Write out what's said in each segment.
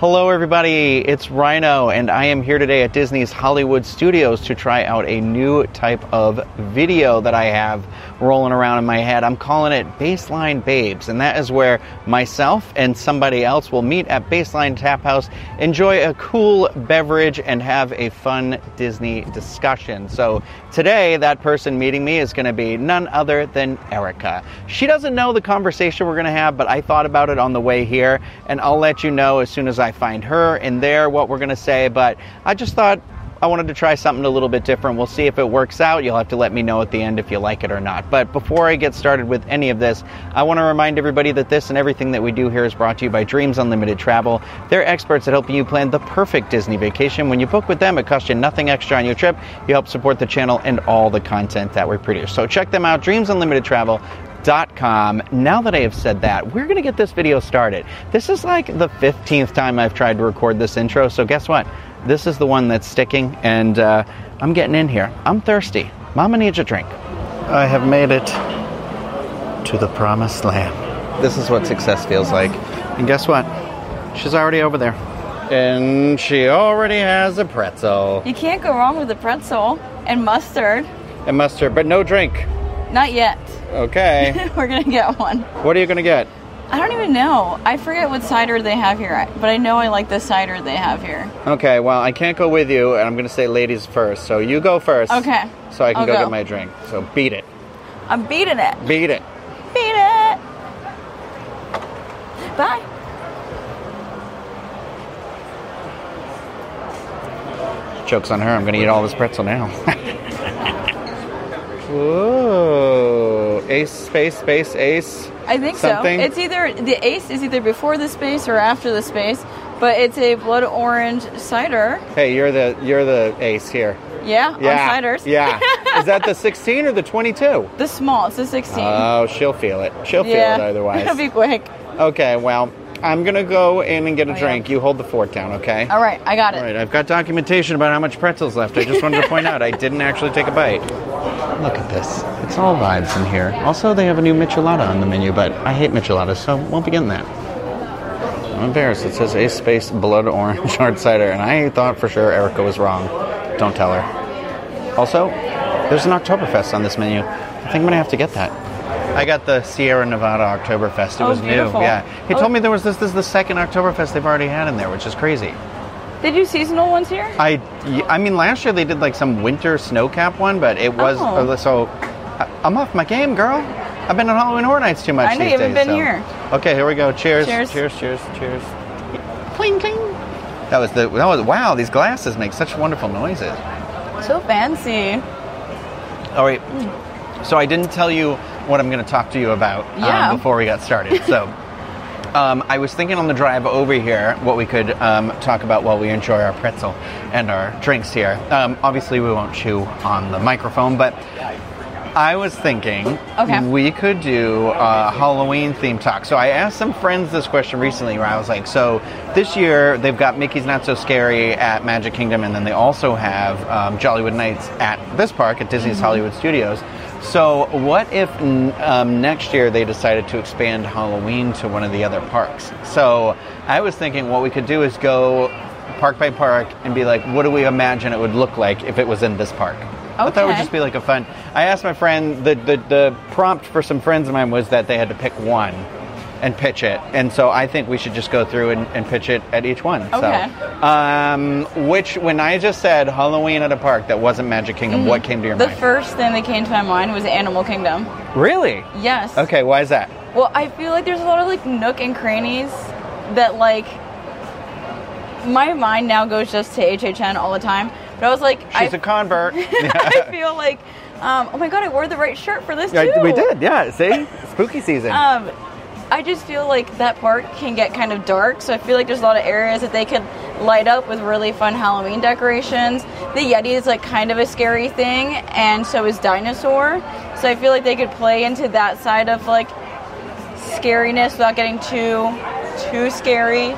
Hello, everybody. It's Ryno, and I am here today at Disney's Hollywood Studios to try out a new type of video that I have rolling around in my head. I'm calling it Baseline Babes, and that is where myself and somebody else will meet at Baseline Tap House, enjoy a cool beverage, and have a fun Disney discussion. So today, that person meeting me is going to be none other than Erica. She doesn't know the conversation we're going to have, but I thought about it on the way here, and I'll let you know as soon as I find her and there what we're going to say. But I just thought I wanted to try something a little bit different. We'll see if it works out. You'll have to let me know at the end if you like it or not. But before I get started with any of this, I want to remind everybody that this and everything that we do here is brought to you by Dreams Unlimited Travel. They're experts at helping you plan the perfect Disney vacation. When you book with them, it costs you nothing extra on your trip. You help support the channel and all the content that we produce. So check them out, Dreams Unlimited Travel. Com. Now that I have said that, we're going to get this video started. This is like the 15th time I've tried to record this intro, so guess what? This is the one that's sticking, and uh, I'm getting in here. I'm thirsty. Mama needs a drink. I have made it to the promised land. This is what success feels like. And guess what? She's already over there. And she already has a pretzel You can't go wrong with a pretzel and mustard. and mustard, but no drink. Not yet. Okay. We're gonna get one. what are you going to get? I don't even know. I forget what cider they have here, but I know I like the cider they have here. Okay, well, I can't go with you, and I'm going to say ladies first. So you go first. Okay. So I can I'll go, go. get my drink. So beat it. I'm beating it. Beat it. Beat it. Bye. Joke's on her. I'm going to eat all this pretzel now. Whoa. Ace, space, space, ace. I think Something? so. It's either the ace is either before the space or after the space, but it's a blood orange cider. Hey, you're the you're the ace here. Yeah, Yeah. on ciders. Yeah. Is that the 16 or the 22? the small. It's the 16. Oh, she'll feel it. She'll yeah. feel it otherwise. It'll be quick. Okay, well, I'm going to go in and get a Oh, yeah. drink. You hold the fort down, okay? All right, I got it. All right, I've got documentation about how much pretzel's left. I just wanted to point out I didn't actually take a bite. Look at this. It's all vibes in here. Also, they have a new michelada on the menu, but I hate micheladas, so won't be getting that. I'm embarrassed. It says Ace Space Blood Orange Hard Cider, and I thought for sure Erica was wrong. Don't tell her. Also, there's an Oktoberfest on this menu. I think I'm gonna have to get that. I got the Sierra Nevada Oktoberfest. It Oh, was beautiful. new. Yeah. He Oh. told me there was this. This is the second Oktoberfest they've already had in there, which is crazy. They do seasonal ones here? I, I mean, last year they did like some winter snow cap one, but it was Oh. uh, so. I'm off my game, girl. I've been on Halloween Horror Nights too much I know these you haven't days. been so- here. Okay, here we go. Cheers. Cheers. Cheers. Cheers. Cheers. Cling cling. That was the. That was wow. These glasses make such wonderful noises. So fancy. All right. So I didn't tell you what I'm going to talk to you about um, before we got started. So um, I was thinking on the drive over here what we could um, talk about while we enjoy our pretzel and our drinks here. Um, obviously, we won't chew on the microphone, but I was thinking Okay. we could do a Halloween theme talk. So I asked some friends this question recently where I was like, so this year they've got Mickey's Not So Scary at Magic Kingdom, and then they also have um, Jollywood Nights at this park at Disney's Hollywood Studios. So what if um, next year they decided to expand Halloween to one of the other parks? So I was thinking what we could do is go park by park and be like, what do we imagine it would look like if it was in this park? I thought it would just be like a fun. I asked my friend. The, the the prompt for some friends of mine was that they had to pick one and pitch it, and so I think we should just go through and, and pitch it at each one. Okay. So, um, which when I just said Halloween at a park that wasn't Magic Kingdom, what came to your Mm-hmm. The first thing that came to my mind was Animal Kingdom. really? Yes. Okay. Why is that? Well, I feel like there's a lot of like nook and crannies that like my mind now goes just to HHN all the time. But I was like, She's I, a convert. I feel like, um, oh my god, I wore the right shirt for this too. Yeah, we did. Yeah. See, spooky season. Um, I just feel like that park can get kind of dark, so I feel like there's a lot of areas that they could light up with really fun Halloween decorations. The Yeti is like kind of a scary thing, and so is Dinosaur. So I feel like they could play into that side of like scariness without getting too too scary.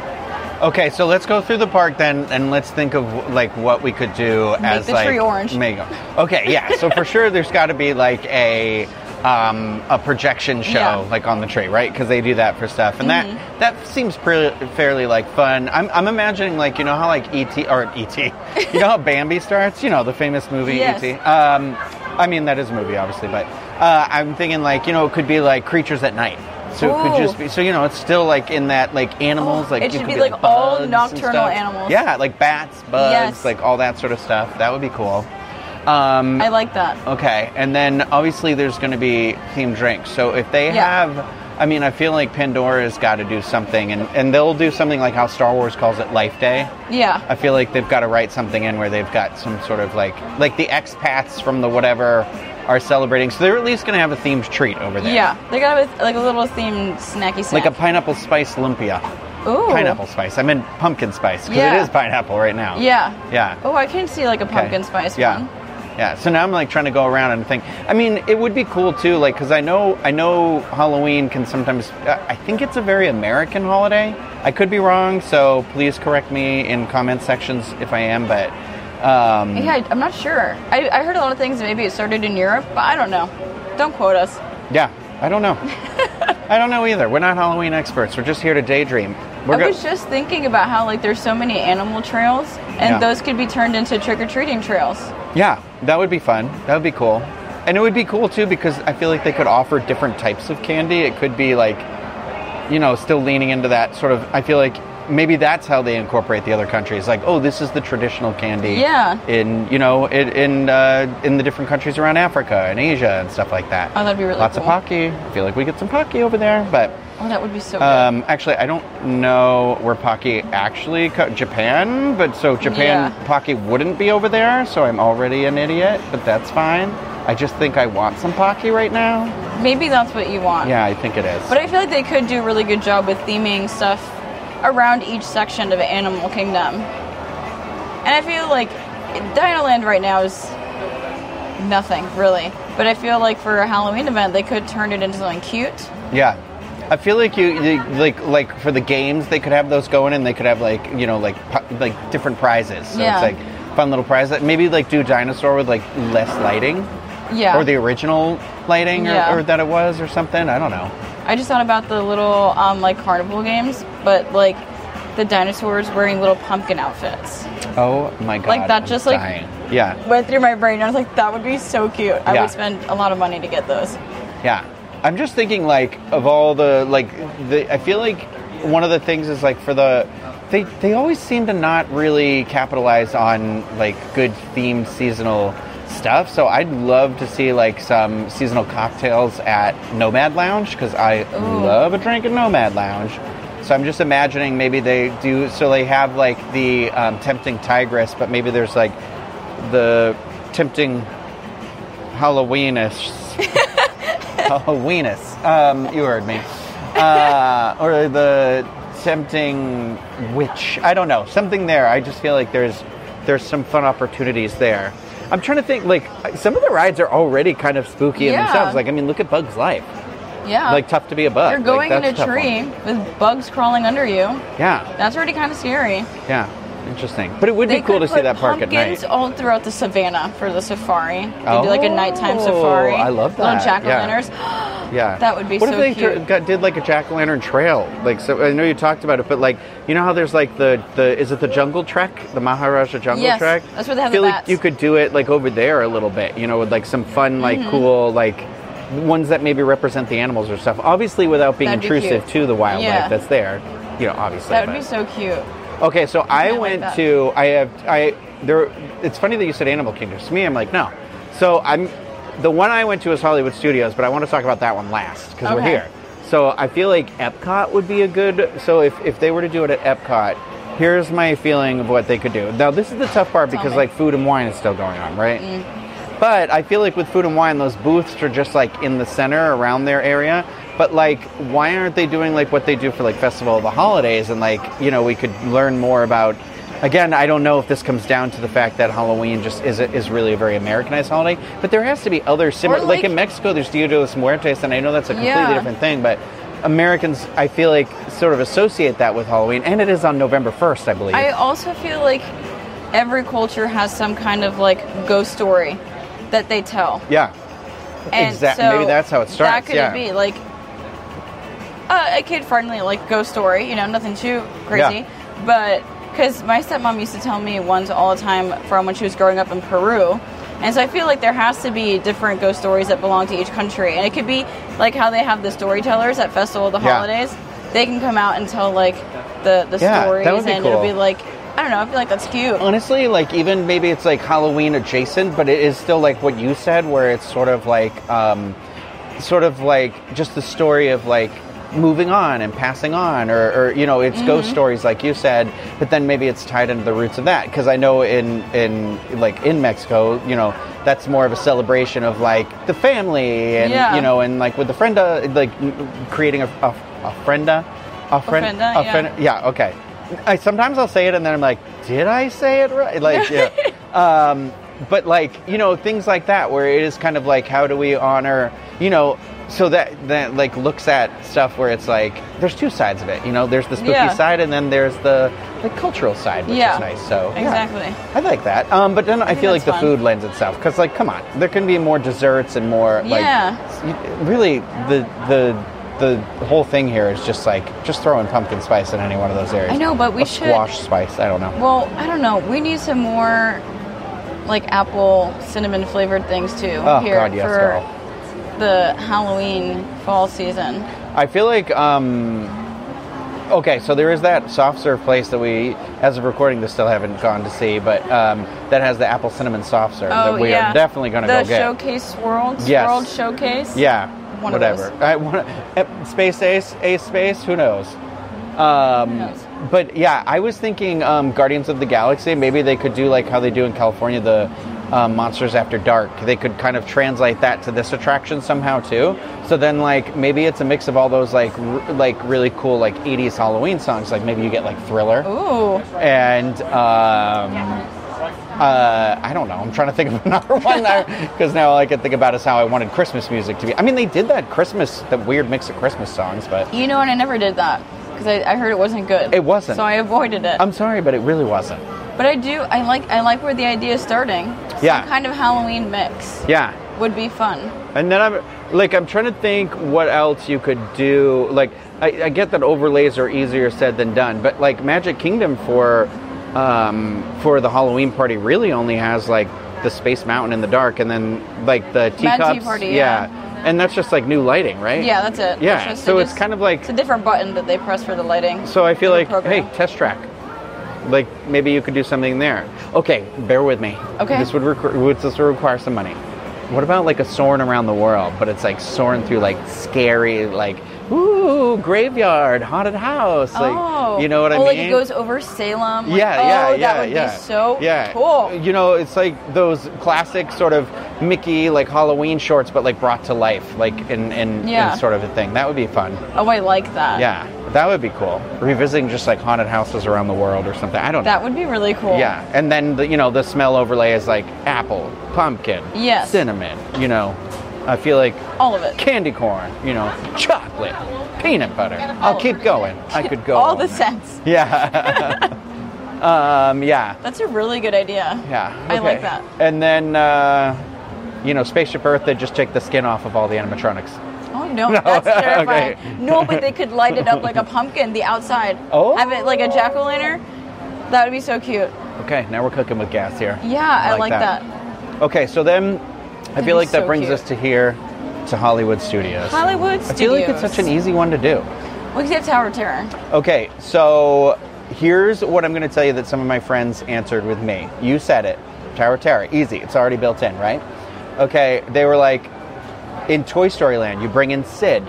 Okay, so let's go through the park then, and let's think of like what we could do as the like tree orange. Make, okay, yeah. So for sure, there's got to be like a um, a projection show Yeah. like on the tree, right? Because they do that for stuff, and Mm-hmm. that that seems pre- fairly like fun. I'm, I'm imagining like you know how like ET or ET, you know how Bambi starts, you know the famous movie Yes. ET. Um, I mean that is a movie, obviously, but uh, I'm thinking like you know it could be like creatures at night. So it could just be so you know it's still like in that like animals Oh, like it you should could be, like, all nocturnal animals. Yeah, like bats, bugs, Yes. like all that sort of stuff. That would be cool. Um, I like that. Okay, and then obviously there's going to be themed drinks. So if they Yeah. have, I mean, I feel like Pandora's got to do something, and, and they'll do something like how Star Wars calls it Life Day. Yeah. I feel like they've got to write something in where they've got some sort of like, like the expats from the whatever are celebrating. So they're at least going to have a themed treat over there. Yeah. They got a, like a little themed snacky snack. Like a pineapple spice lumpia. Ooh. Pineapple spice. I meant pumpkin spice because Yeah. it is pineapple right now. Yeah. Yeah. Oh, I can see like a Okay. pumpkin spice yeah. one. Yeah. So now I'm like trying to go around and think. I mean, it would be cool too, like because I know I know Halloween can sometimes. I think it's a very American holiday. I could be wrong, so please correct me in comment sections if I am. But um, Yeah, I'm not sure. I, I heard a lot of things. Maybe it started in Europe, but I don't know. Don't quote us. yeah, I don't know. I don't know either. We're not Halloween experts. We're just here to daydream. We're I go- was just thinking about how like there's so many animal trails, and Yeah. those could be turned into trick or treating trails. Yeah, that would be fun. That would be cool. And it would be cool too because I feel like they could offer different types of candy. It could be like, you know, still leaning into that sort of. I feel like maybe that's how they incorporate the other countries. Like, oh, this is the traditional candy. Yeah. In you know, in in, uh, in the different countries around Africa and Asia and stuff like that. Oh, that'd be really cool. Lots cool. of Pocky. I feel like we get some Pocky over there, but. Oh, that would be so good. Um, actually, I don't know where Pocky actually co- Japan, but so Japan Yeah. Pocky wouldn't be over there, so I'm already an idiot, but that's fine. I just think I want some Pocky right now. Maybe that's what you want. Yeah, I think it is. But I feel like they could do a really good job with theming stuff around each section of Animal Kingdom. And I feel like Dinoland right now is nothing really. But I feel like for a Halloween event, they could turn it into something cute. yeah, I feel like you, you like like for the games they could have those going, and they could have like you know like like different prizes. So Yeah. it's like fun little prizes. Maybe like do dinosaur with like less lighting, Yeah. or the original lighting, or, Yeah. or that it was, or something. I don't know. I just thought about the little um, like carnival games, but like the dinosaurs wearing little pumpkin outfits. Oh my god! Like that I'm just, like- dying. yeah. Went through my brain. I was like, that would be so cute. I Yeah. would spend a lot of money to get those. Yeah. I'm just thinking like of all the like the I feel like one of the things is like for the they they always seem to not really capitalize on like good themed seasonal stuff. So I'd love to see like some seasonal cocktails at Nomad Lounge because I Ooh. love a drink at Nomad Lounge. So I'm just imagining maybe they do so they have like the um, tempting tigress, but maybe there's like the tempting Halloweenish Halloweenus. Um, you heard me. Uh, or the tempting witch. I don't know. Something there. I just feel like there's there's some fun opportunities there. I'm trying to think. Like some of the rides are already kind of spooky in Yeah. themselves. Like I mean, look at Bug's Life. Yeah. Like tough to be a bug. You're Like, going in a tough one. tree with bugs crawling under you. Yeah, That's already kind of scary. yeah. Interesting. But it would They be cool to see that park at pumpkins night. all throughout the savannah for the safari. They do like a nighttime Oh, safari. I love Little that, jack o' lanterns. Yeah, That would be what so if they cute. got, did like a jack o' lantern trail? Like, so I know you talked about it, but like, you know how there's like the the is it the Jungle Trek, the Maharaja Jungle Yes, Trek? that's where they have I feel the like you could do it like over there a little bit, you know, with like some fun, like Mm-hmm. cool, like ones that maybe represent the animals or stuff. Obviously, without being That'd intrusive cute. to the wildlife Yeah. that's there. You know, obviously. That would but- be so cute. Okay, so I went to I have I there. It's funny that you said Animal Kingdom. To me, I'm like no. So I'm the one I went to is Hollywood Studios, but I want to talk about that one last because we're here. So I feel like Epcot would be a good. So if if they were to do it at Epcot, here's my feeling of what they could do. Now this is the tough part because like food and wine is still going on, right? Mm. But I feel like with food and wine, those booths are just like in the center around their area. But like, why aren't they doing like what they do for like Festival of the Holidays? And like, you know, we could learn more about. Again, I don't know if this comes down to the fact that Halloween just is is really a very Americanized holiday. But there has to be other similar, like, like- in Mexico, there's Dia de los Muertos, and I know that's a completely Yeah. different thing. But Americans, I feel like, sort of associate that with Halloween, and it is on November first, I believe. I also feel like every culture has some kind of like ghost story that they tell. yeah, And so maybe that's how it starts, That could yeah. be like a, a kid-friendly like ghost story. You know, nothing too crazy, Yeah. but because my stepmom used to tell me ones all the time from when she was growing up in Peru. And so I feel like there has to be different ghost stories that belong to each country. And it could be like how they have the storytellers at Festival of the Yeah. Holidays. They can come out and tell like the, the Yeah, stories would be and it'll be like I don't know, I feel like that's cute. Honestly, like even maybe it's like Halloween adjacent, but it is still like what you said, where it's sort of like, um, sort of like just the story of like moving on and passing on, or, or you know, it's ghost stories like you said, but then maybe it's tied into the roots of that. Because I know in in like in Mexico, you know, that's more of a celebration of like the family, and Yeah. you know, and like with the frienda, like creating a a, a frienda, a friend, Ofrenda, a yeah. yeah, okay. I sometimes I'll say it and then I'm like, did I say it right? Like, yeah. um, but like you know things like that where it is kind of like how do we honor you know so that that like looks at stuff where it's like there's two sides of it you know there's the spooky Yeah. side and then there's the the cultural side which Yeah. is nice so yeah. Exactly. I like that um, but then I, think feel like the fun. food lends itself because like come on there can be more desserts and more like Yeah. really the the the whole thing here is just like just throwing pumpkin spice in any one of those areas I know, but we Or should- squash spice I don't know Well, I don't know. We need some more like apple cinnamon flavored things too Oh, here God, yes, for girl. The Halloween fall season. I feel like um okay, so there is that soft serve place that we as of recording this still haven't gone to see, but um that has the apple cinnamon soft serve Oh that we yeah, are definitely going to the go get. showcase world Yes. world showcase. yeah, One of whatever. I want space ace, ace space, who knows. Um, knows? But yeah, I was thinking um, Guardians of the Galaxy. Maybe they could do like how they do in California, the um, Monsters After Dark. They could kind of translate that to this attraction somehow too. So then, like maybe it's a mix of all those like r- like really cool like '80s Halloween songs. Like maybe you get like Thriller Ooh, and. Um, uh, I don't know. I'm trying to think of another one because now all I can think about is how I wanted Christmas music to be. I mean, they did that Christmas, that weird mix of Christmas songs, but you know, and I never did that because I, I heard it wasn't good. It wasn't. so I avoided it. I'm sorry, but it really wasn't. but I do. I like. I like where the idea is starting. Some Yeah. kind of Halloween mix Yeah. would be fun. And then I'm like, I'm trying to think what else you could do. Like, I, I get that overlays are easier said than done, but like Magic Kingdom for um, for the Halloween party really only has like the Space Mountain in the dark, and then like the teacups. Tea Party, yeah. And that's just like new lighting, right? Yeah, that's it. Yeah, just- so it it's kind of like It's a different button that they press for the lighting. So I feel like, program. hey, test track. Like maybe you could do something there. Okay, bear with me. Okay. This would, requ- this would require some money. What about like a soaring around the world, but it's like soaring through like scary, like ooh graveyard, haunted house, like oh, you know what I oh, mean? like it goes over Salem. Like, yeah, oh, yeah, that yeah, would yeah. be so yeah. cool. You know, it's like those classic sort of Mickey like Halloween shorts, but like brought to life, like in in, Yeah. in sort of a thing. That would be fun. Oh, I like that. Yeah, that would be cool. Revisiting just like haunted houses around the world or something. I don't know. That would be really cool. Yeah, and then the, you know the smell overlay is like apple, pumpkin, Yes. cinnamon. You know, I feel like All of it. candy corn. You know, chocolate, peanut butter. I'll keep going. I could go. All the scents. Yeah. um, yeah. That's a really good idea. Yeah. I like that. And then, uh, you know, Spaceship Earth, they just take the skin off of all the animatronics. Oh no, No, that's terrifying. okay. No, but they could light it up like a pumpkin, the outside. Oh. Have it like a jack o' lantern. That would be so cute. Okay, now we're cooking with gas here. Yeah, I, like, that. Okay, so then I feel like that so brings cute. us to here, to Hollywood Studios. Hollywood Studios. I feel like it's such an easy one to do. We have Tower of Terror. Okay, so here's what I'm going to tell you that some of my friends answered with me. You said it. Tower of Terror, easy. It's already built in, right? Okay, they were like, in Toy Story Land, you bring in Sid.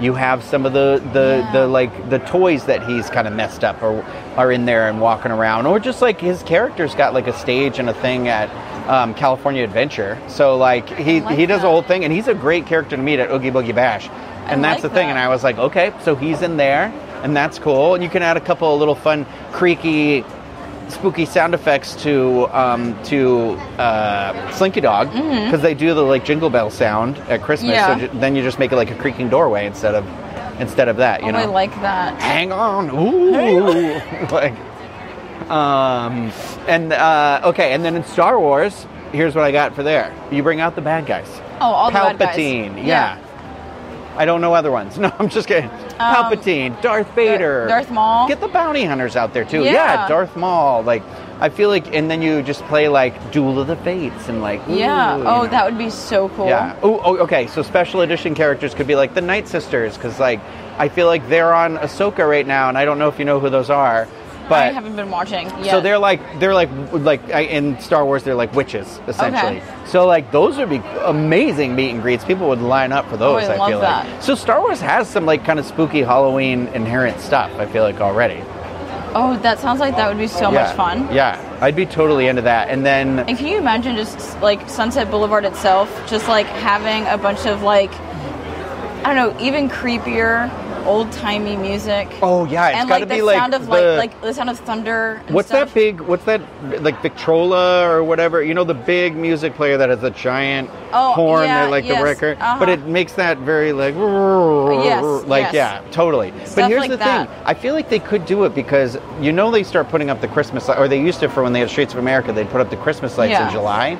You have some of the the, Yeah. the like the toys that he's kind of messed up or are in there and walking around, or just like his character's got like a stage and a thing at um, California Adventure. So like he like he does that. a whole thing, and he's a great character to meet at Oogie Boogie Bash, and that's like the thing. that. And I was like, okay, so he's in there, and that's cool. And you can add a couple of little fun, creaky, spooky sound effects to um, to uh, Slinky Dog because they do the like jingle bell sound at Christmas. Mm-hmm. Yeah. So ju- then you just make it like a creaking doorway instead of instead of that. You oh, know, I like that. hang on, ooh, like. Um, and uh, okay, and then in Star Wars, here's what I got for there. You bring out the bad guys. Oh, all the bad guys. Palpatine. Yeah. Yeah. I don't know other ones. No, I'm just kidding. Palpatine, Darth Vader, Um, Darth Maul. Get the bounty hunters out there too. Yeah. Darth Maul. Like, I feel like, and then you just play like Duel of the Fates and like. Yeah. ooh, you Oh, know. that would be so cool. Yeah. Oh, oh, okay. So special edition characters could be like the Night Sisters, because like I feel like they're on Ahsoka right now, and I don't know if you know who those are, but I haven't been watching. Yet. so they're like they're like like I- in Star Wars they're like witches essentially. Okay. So like those would be amazing meet and greets. People would line up for oh, those. I I, love feel that. like. So Star Wars has some like kind of spooky Halloween inherent stuff. I feel like already. Oh, that sounds like that would be so yeah. much fun. Yeah, I'd be totally into that. And then And can you imagine just like Sunset Boulevard itself, just like having a bunch of like, I don't know, even creepier, old timey music. oh yeah, it's and got like be the like sound of the, like like the sound of thunder. And What's stuff. that big? What's that like Victrola or whatever? You know the big music player that has a giant Oh, horn, yeah, that, like yes, the record, uh-huh. but it makes that very like Yes, like yes. yeah, totally. Stuff but here's like the that. thing: I feel like they could do it because you know they start putting up the Christmas or they used to for when they had Streets of America, they'd put up the Christmas lights Yeah. in July,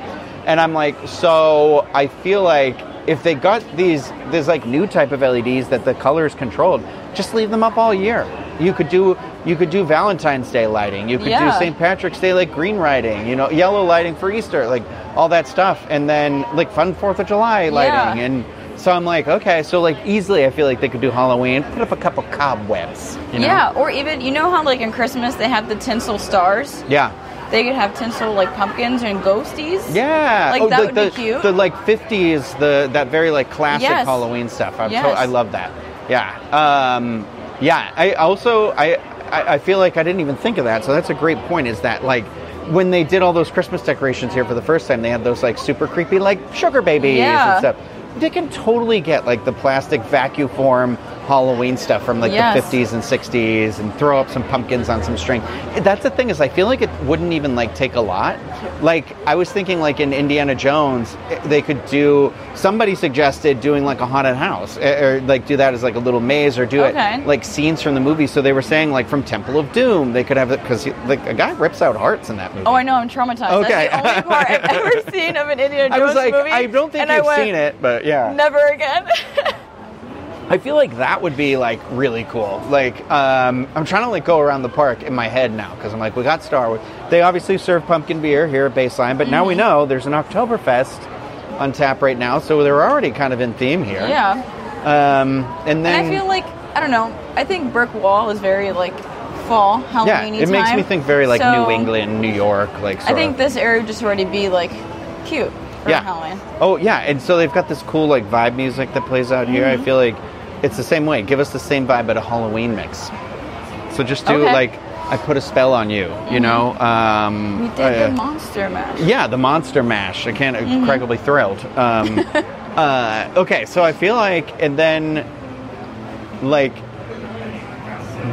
and I'm like, so I feel like. If they got these, there's like new type of LEDs that the color is controlled. Just leave them up all year. You could do, you could do Valentine's Day lighting. You could Yeah. do St. Patrick's Day like green lighting. You know, yellow lighting for Easter, like all that stuff, and then like fun Fourth of July lighting. Yeah. And so I'm like, okay, so like easily, I feel like they could do Halloween. Put up a couple cobwebs. You know? Yeah, or even you know how like in Christmas they have the tinsel stars. Yeah. They could have tinsel like pumpkins and ghosties. Yeah, Like, oh, that the, would be cute. The like '50s, the that very like classic Yes. Halloween stuff. I'm Yes. to- I love that. Yeah, um, yeah. I also I, I I feel like I didn't even think of that. So that's a great point. Is that like when they did all those Christmas decorations here for the first time, they had those like super creepy like sugar babies Yeah. and stuff. They can totally get like the plastic vacuum form Halloween stuff from like Yes. the 50s and 60s and throw up some pumpkins on some string. That's the thing is I feel like it wouldn't even like take a lot. Like I was thinking like in Indiana Jones eh, they could do somebody suggested doing like a haunted house eh, or like do that as like a little maze or do Okay. it like scenes from the movie so they were saying like from Temple of Doom they could have it cuz like a guy rips out hearts in that movie. Oh, I know. I'm traumatized. Okay. That's the only part I've ever seen of an Indiana Jones I was like movie. I don't think and I you've went, seen it but yeah. Never again. I feel like that would be like really cool. Like, um, I'm trying to like go around the park in my head now because I'm like, we got Star Wars. They obviously serve pumpkin beer here at Baseline, but now we Mm-hmm. know there's an Oktoberfest on tap right now, so they're already kind of in theme here. yeah. Um, and then And I feel like I don't know. I think Brick Wall is very like fall Halloween. yeah, it makes me think very like So, New England, New York, like. I think of. this area would just already be like cute for yeah. Halloween. Oh yeah, and so they've got this cool like vibe music that plays out here. Mm-hmm. I feel like it's the same way. Give us the same vibe but a Halloween mix. So just do Okay. Mm-hmm. like I put a spell on you. You know. Um, We did uh, the monster mash. Yeah, the monster mash. I can't Mm-hmm. incredibly thrilled. Um, uh, okay, so I feel like, and then, like,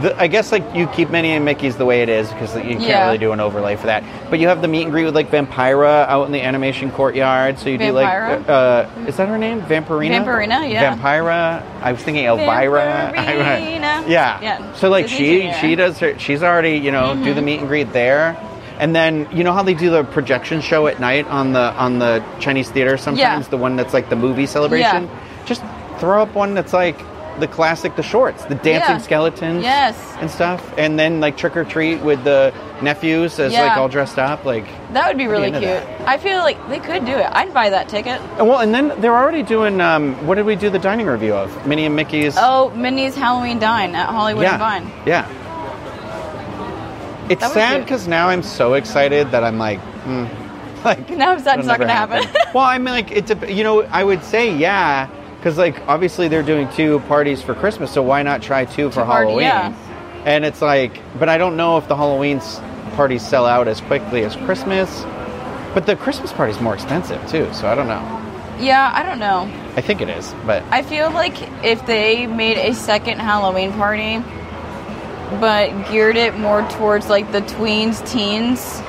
the, I guess like you keep Minnie and Mickey's the way it is because you can't Yeah. really do an overlay for that. But you have the meet and greet with like Vampira out in the animation courtyard. So you do like, Vampira? uh, is that her name? Vampirina. Vampirina, yeah. Vampira. I was thinking Elvira. Vampirina. yeah. Yeah. So like Disney she Junior. she does her. She's already you know do Mm-hmm. the meet and greet there. And then you know how they do the projection show at night on the on the Chinese theater sometimes the one that's like the movie celebration. Just throw up one that's like the classic the shorts, the dancing Yeah. skeletons Yes. and stuff. And then like trick or treat with the nephews as like all dressed up like That would be really cute. I feel like they could do it. I'd buy that ticket. and well and then they're already doing um what did we do the dining review of? Minnie and Mickey's Oh, Minnie's Halloween Dine at Hollywood yeah. and Vine. Yeah. It's sad because now I'm so excited that I'm like, hmm, like Now I'm sad it's not going to happen. well, I mean, like it's a, you know, I would say yeah, because like obviously they're doing two parties for Christmas, so why not try two for Two party- Halloween? yeah. And it's like, but I don't know if the Halloween parties sell out as quickly as Christmas. But the Christmas party's more expensive too, so I don't know. yeah, I don't know. I think it is, but I feel like if they made a second Halloween party, but geared it more towards like the tweens, teens,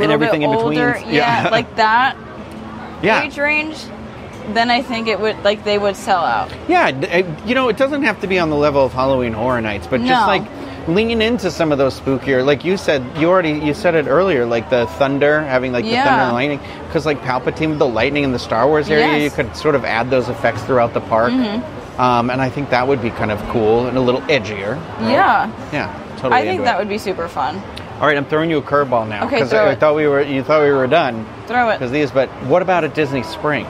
and everything in older, betweens. yeah, Yeah. like that yeah, age range, then I think it would like they would sell out. Yeah, you know, it doesn't have to be on the level of Halloween Horror Nights, but just like lean into some of those spookier. Like you said, you already you said it earlier. Like the thunder, having like the thunder and lightning, because like Palpatine with the lightning in the Star Wars area, Yes. Mm-hmm. you could sort of add those effects throughout the park. Um, and I think that would be kind of cool and a little edgier. Yeah. Yeah, totally. I think that it. would be super fun. All right, I'm throwing you a curveball now because throw I, I thought we were you thought we were done Throw it. because these. But what about at Disney Springs?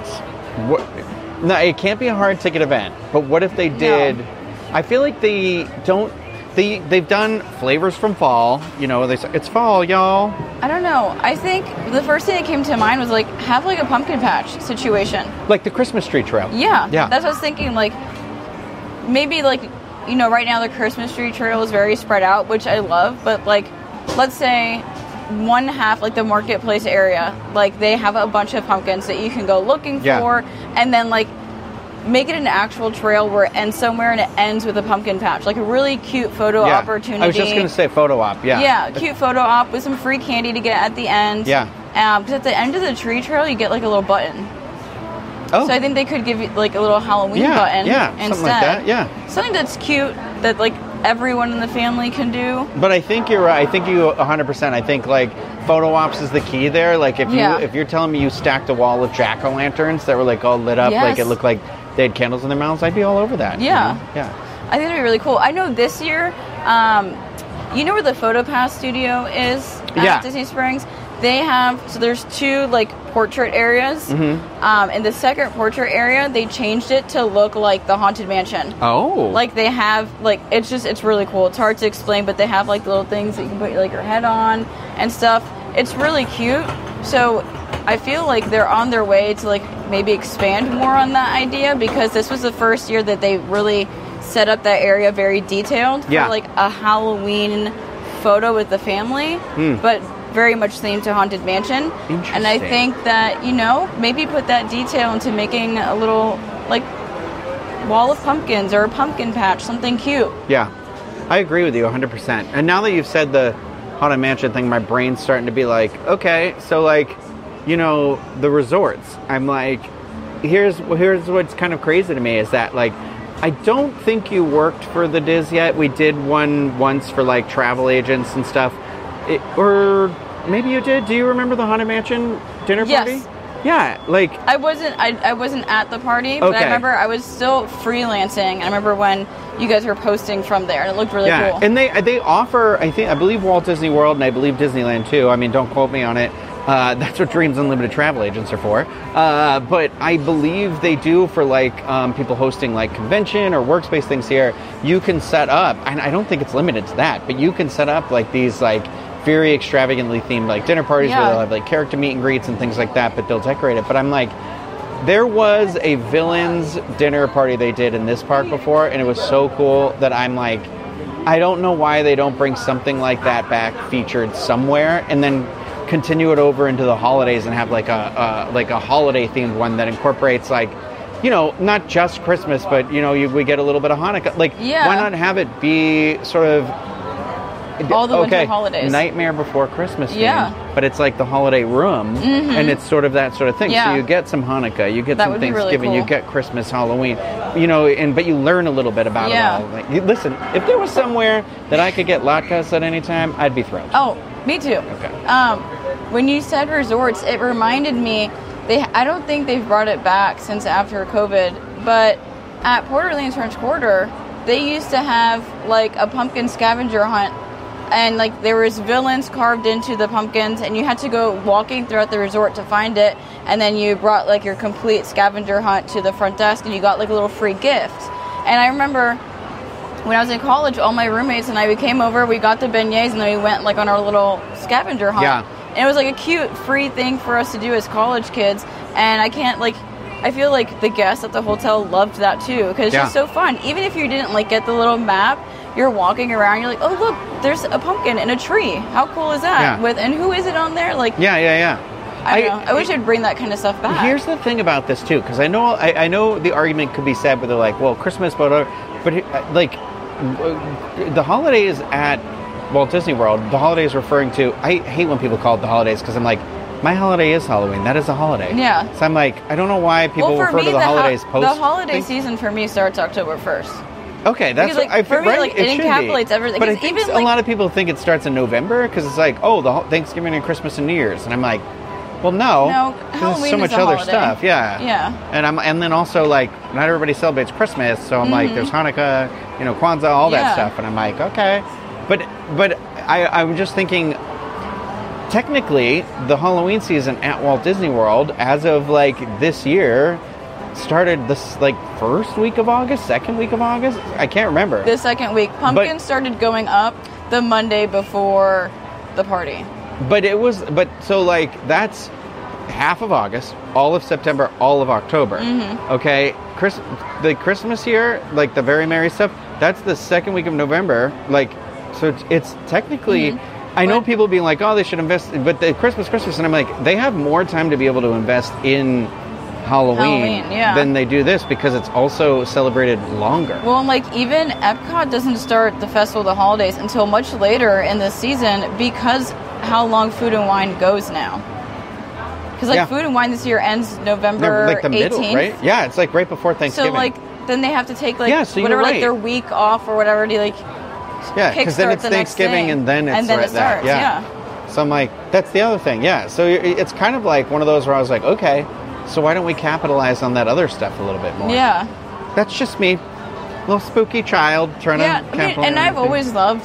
What, no, it can't be a hard ticket event. But what if they did? I feel like they don't. They they've done flavors from fall. You know, they say it's fall, y'all. I don't know. I think the first thing that came to mind was like have like a pumpkin patch situation. Like the Christmas tree trail. Yeah. Yeah. That's what I was thinking. Like maybe like you know right now the Christmas tree trail is very spread out, which I love. But like let's say one half like the marketplace area, like they have a bunch of pumpkins that you can go looking Yeah. for, and then like make it an actual trail where it ends somewhere and it ends with a pumpkin patch, like a really cute photo Yeah. opportunity. I was just gonna say photo op. Yeah. Yeah, cute photo op with some free candy to get at the end. Yeah. Um, because at the end of the tree trail, you get like a little button. Oh. So I think they could give you like a little Halloween yeah. button Yeah. instead. Something like that. Yeah. Something that's cute that like everyone in the family can do. But I think you're right. I think you 100%. I think like photo ops is the key there. Like if you if you're telling me you stacked a wall of jack o' lanterns that were like all lit up, like it looked like they had candles in their mouths, I'd be all over that. you Yeah. know? Yeah. I think it'd be really cool. I know this year, um, you know where the PhotoPass studio is at Yeah. Disney Springs? They have so there's two like portrait areas. Mm-hmm. Um, in the second portrait area, they changed it to look like the Haunted Mansion. Oh. Like they have like it's just it's really cool. It's hard to explain, but they have like little things that you can put like your head on and stuff. It's really cute. So I feel like they're on their way to like maybe expand more on that idea because this was the first year that they really set up that area very detailed Yeah. for like a Halloween photo with the family, but very much themed to Haunted Mansion. And I think that, you know, maybe put that detail into making a little like wall of pumpkins or a pumpkin patch, something cute. Yeah, I agree with you 100%. And now that you've said the Haunted Mansion thing, my brain's starting to be like, okay, so like, you know, the resorts. I'm like, here's here's what's kind of crazy to me is that like, I don't think you worked for the Diz yet. We did one once for like travel agents and stuff, it, or maybe you did. Do you remember the Haunted Mansion dinner party? Yes. Yeah, like I wasn't I, I wasn't at the party, but I remember I was still freelancing. I remember when you guys were posting from there and it looked really yeah, cool. and they they offer. I think I believe Walt Disney World and I believe Disneyland too. I mean, don't quote me on it. Uh, that's what Dreams Unlimited travel agents are for. Uh, but I believe they do for like um, people hosting like convention or workspace things here. You can set up, and I don't think it's limited to that, but you can set up like these like very extravagantly themed like dinner parties Yeah. where they'll have like character meet and greets and things like that. But they'll decorate it. But I'm like. There was a villains dinner party they did in this park before, and it was so cool that I'm like, I don't know why they don't bring something like that back featured somewhere, and then continue it over into the holidays and have like a, a like a holiday themed one that incorporates like. You know, not just Christmas, but you know, you, we get a little bit of Hanukkah. Like, Yeah. why not have it be sort of All the winter okay, holidays. Nightmare Before Christmas. Yeah. Mm-hmm. but it's like the holiday room, and it's sort of that sort of thing. Yeah. So you get some Hanukkah, you get That some would be really Thanksgiving, you get Christmas, Halloween, you know, and but you learn a little bit about Yeah. it all. Like, you, listen, if there was somewhere that I could get latkes at any time, I'd be thrilled. Oh, me too. Okay. Um, when you said resorts, it reminded me. They, I don't think they've brought it back since after COVID, but at Port Orleans French Quarter, they used to have like a pumpkin scavenger hunt, and like there was villains carved into the pumpkins, and you had to go walking throughout the resort to find it, and then you brought like your complete scavenger hunt to the front desk, and you got like a little free gift. And I remember when I was in college, all my roommates and I we came over, we got the beignets, and then we went like on our little scavenger hunt. Yeah. And it was like a cute, free thing for us to do as college kids. And I can't like, I feel like the guests at the hotel loved that too because it's Yeah. just so fun. Even if you didn't like get the little map, you're walking around, you're like, oh look, there's a pumpkin in a tree. How cool is that? Yeah. With and who is it on there? Like, Yeah, yeah, yeah. I, don't know. I wish I'd bring that kind of stuff back. Here's the thing about this too, because I know I, I know the argument could be said, where they're like, well, Christmas, but but uh, like the holidays at Walt Disney World, the holidays referring to. I hate when people call it the holidays because I'm like, my holiday is Halloween. That is a holiday. Yeah. So I'm like, I don't know why people well, refer me, to the, the, ho- holidays post. the holiday thing. season for me starts October 1st. Okay, that's Because, like, I feel right. like, it it encapsulates everything. But I think even, a like- lot of people think it starts in November because it's like, oh, the whole Thanksgiving and Christmas and New Year's, and I'm like, well, no, No, 'cause Halloween there's so is much a other holiday. stuff. Yeah, Yeah. and I'm and then also like not everybody celebrates Christmas, so I'm like, there's Hanukkah, you know, Kwanzaa, all that Mm-hmm. Stuff, and I'm like, okay, but but I I'm just thinking. Technically, the Halloween season at Walt Disney World, as of like this year, started this like first week of August, second week of August. I can't remember. The second week, pumpkins started going up the Monday before the party. But it was, but so like that's half of August, all of September, all of October. Mm-hmm. Okay, Chris, the Christmas here, like the very merry stuff, that's the second week of November. Like, so it's, it's technically. I know Mm-hmm. People being like, "Oh, they should invest," but the Christmas, Christmas, and I'm like, they have more time to be able to invest in Halloween, Halloween, yeah. than they do this because it's also celebrated longer. Well, and, like even Epcot doesn't start the festival of the holidays until much later in the season because how long Food and Wine goes now. Because like Yeah. Food and Wine this year ends November like the 18th. middle, right? Yeah, it's like right before Thanksgiving. So like then they have to take like Yeah, so whatever right. like their week off or whatever to like Yeah, because then it's the Thanksgiving and then it's And then right it that. starts, Yeah. So I'm like, that's the other thing. Yeah. So it's kind of like one of those where I was like, okay, so why don't we capitalize on that other stuff a little bit more? yeah. That's just me, little spooky child trying Yeah, to I mean, and I've always loved,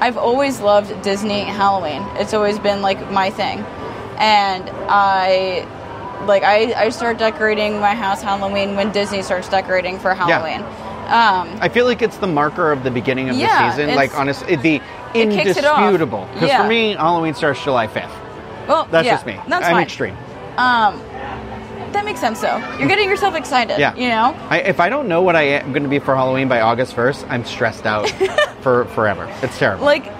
I've always loved Disney Halloween. It's always been like my thing, and I, like, I I start decorating my house Halloween when Disney starts decorating for Halloween. Um, I feel like it's the marker of the beginning of Yeah, the season. Like honestly, the indisputable. Because Yeah. for me, Halloween starts July 5th. well, That's yeah, just me. That's I'm fine. extreme. Um, that makes sense though. You're getting yourself excited. Yeah. You know. I, if I don't know what I am going to be for Halloween by August 1st, I'm stressed out for forever. It's terrible. Like,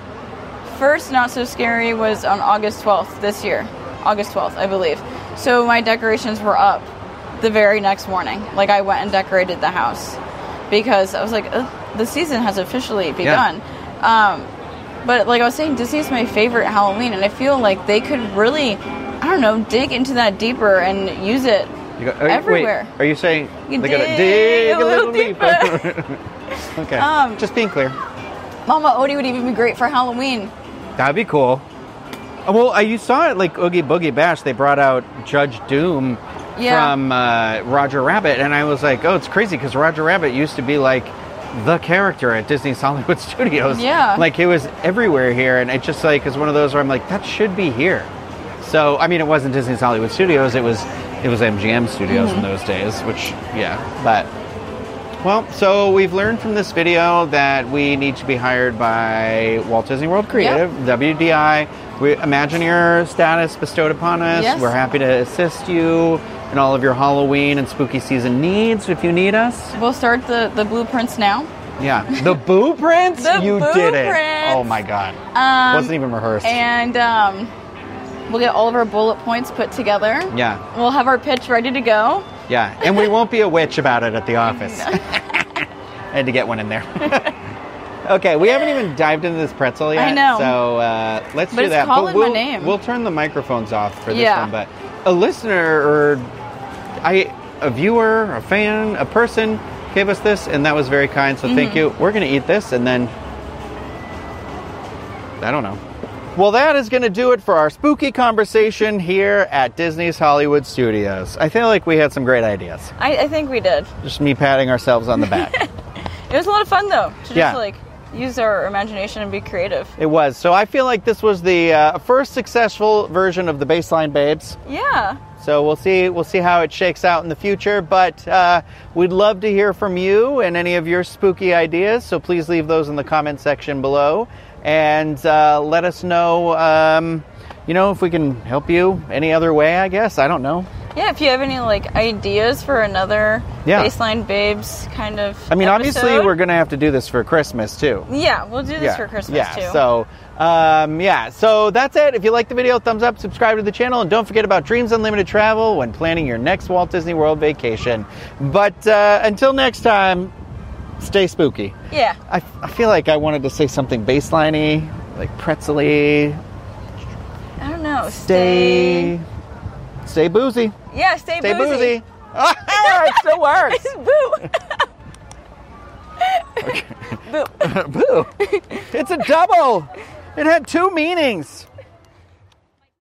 first Not So Scary was on August 12th this year. August 12th, I believe. So my decorations were up the very next morning. Like, I went and decorated the house because I was like, the season has officially begun. Um, but, like I was saying, Disney's my favorite Halloween, and I feel like they could really, I don't know, dig into that deeper and use it. You go, are, everywhere. Wait, are you saying You they gotta dig dig a little little deeper? okay. Um, Just being clear. Mama Odie would even be great for Halloween. That'd be cool. Oh, Well, uh, you saw it like Oogie Boogie Bash. They brought out Judge Doom Yeah. from uh, Roger Rabbit, and I was like, oh, it's crazy because Roger Rabbit used to be like the character at Disney's Hollywood Studios. Yeah. Like it was everywhere here, and it just like is one of those where I'm like, that should be here. So I mean, it wasn't Disney's Hollywood Studios. It was it was MGM Studios Mm-hmm. in those days, which yeah, but. Well, so we've learned from this video that we need to be hired by Walt Disney World Creative, WDI. We imagine your status bestowed upon us. Yes. We're happy to assist you in all of your Halloween and spooky season needs if you need us. We'll start the, the blueprints now. Yeah. The blueprints. The you boo did it. Oh my god. Um, Wasn't even rehearsed. And um, we'll get all of our bullet points put together. yeah. We'll have our pitch ready to go. Yeah. And we won't be a witch about it at the office. I had to get one in there. okay, we haven't even dived into this pretzel yet. I know. So uh, let's But do that. calling my we'll, name. We'll turn the microphones off for this Yeah. one. But a listener or I, a viewer, a fan, a person gave us this, and that was very kind. So Mm-hmm. thank you. We're going to eat this, and then I don't know. Well, that is going to do it for our spooky conversation here at Disney's Hollywood Studios. I feel like we had some great ideas. I, I think we did. Just me patting ourselves on the back. It was a lot of fun though to Yeah. just like use our imagination and be creative. it was. So I feel like this was the uh, first successful version of the Baseline Babes. Yeah. So we'll see. We'll see how it shakes out in the future. But uh, we'd love to hear from you and any of your spooky ideas. So please leave those in the comment section below, and uh, let us know. Um, you know, if we can help you any other way. I guess I don't know. Yeah, if you have any like ideas for another Yeah. baseline babes kind of I mean, obviously, we're going to have to do this for Christmas too. Yeah, we'll do this for Christmas yeah. too. So, um, yeah. So that's it. If you like the video, thumbs up, subscribe to the channel, and don't forget about Dreams Unlimited Travel when planning your next Walt Disney World vacation. But uh, until next time, stay spooky. yeah. I, I feel like I wanted to say something baseliney, like pretzely. I don't know. Stay, stay boozy. Yeah, stay, boozy. Stay boozy. boozy. Ah, it still works. Boo. Boo. Boo! It's a double! It had two meanings!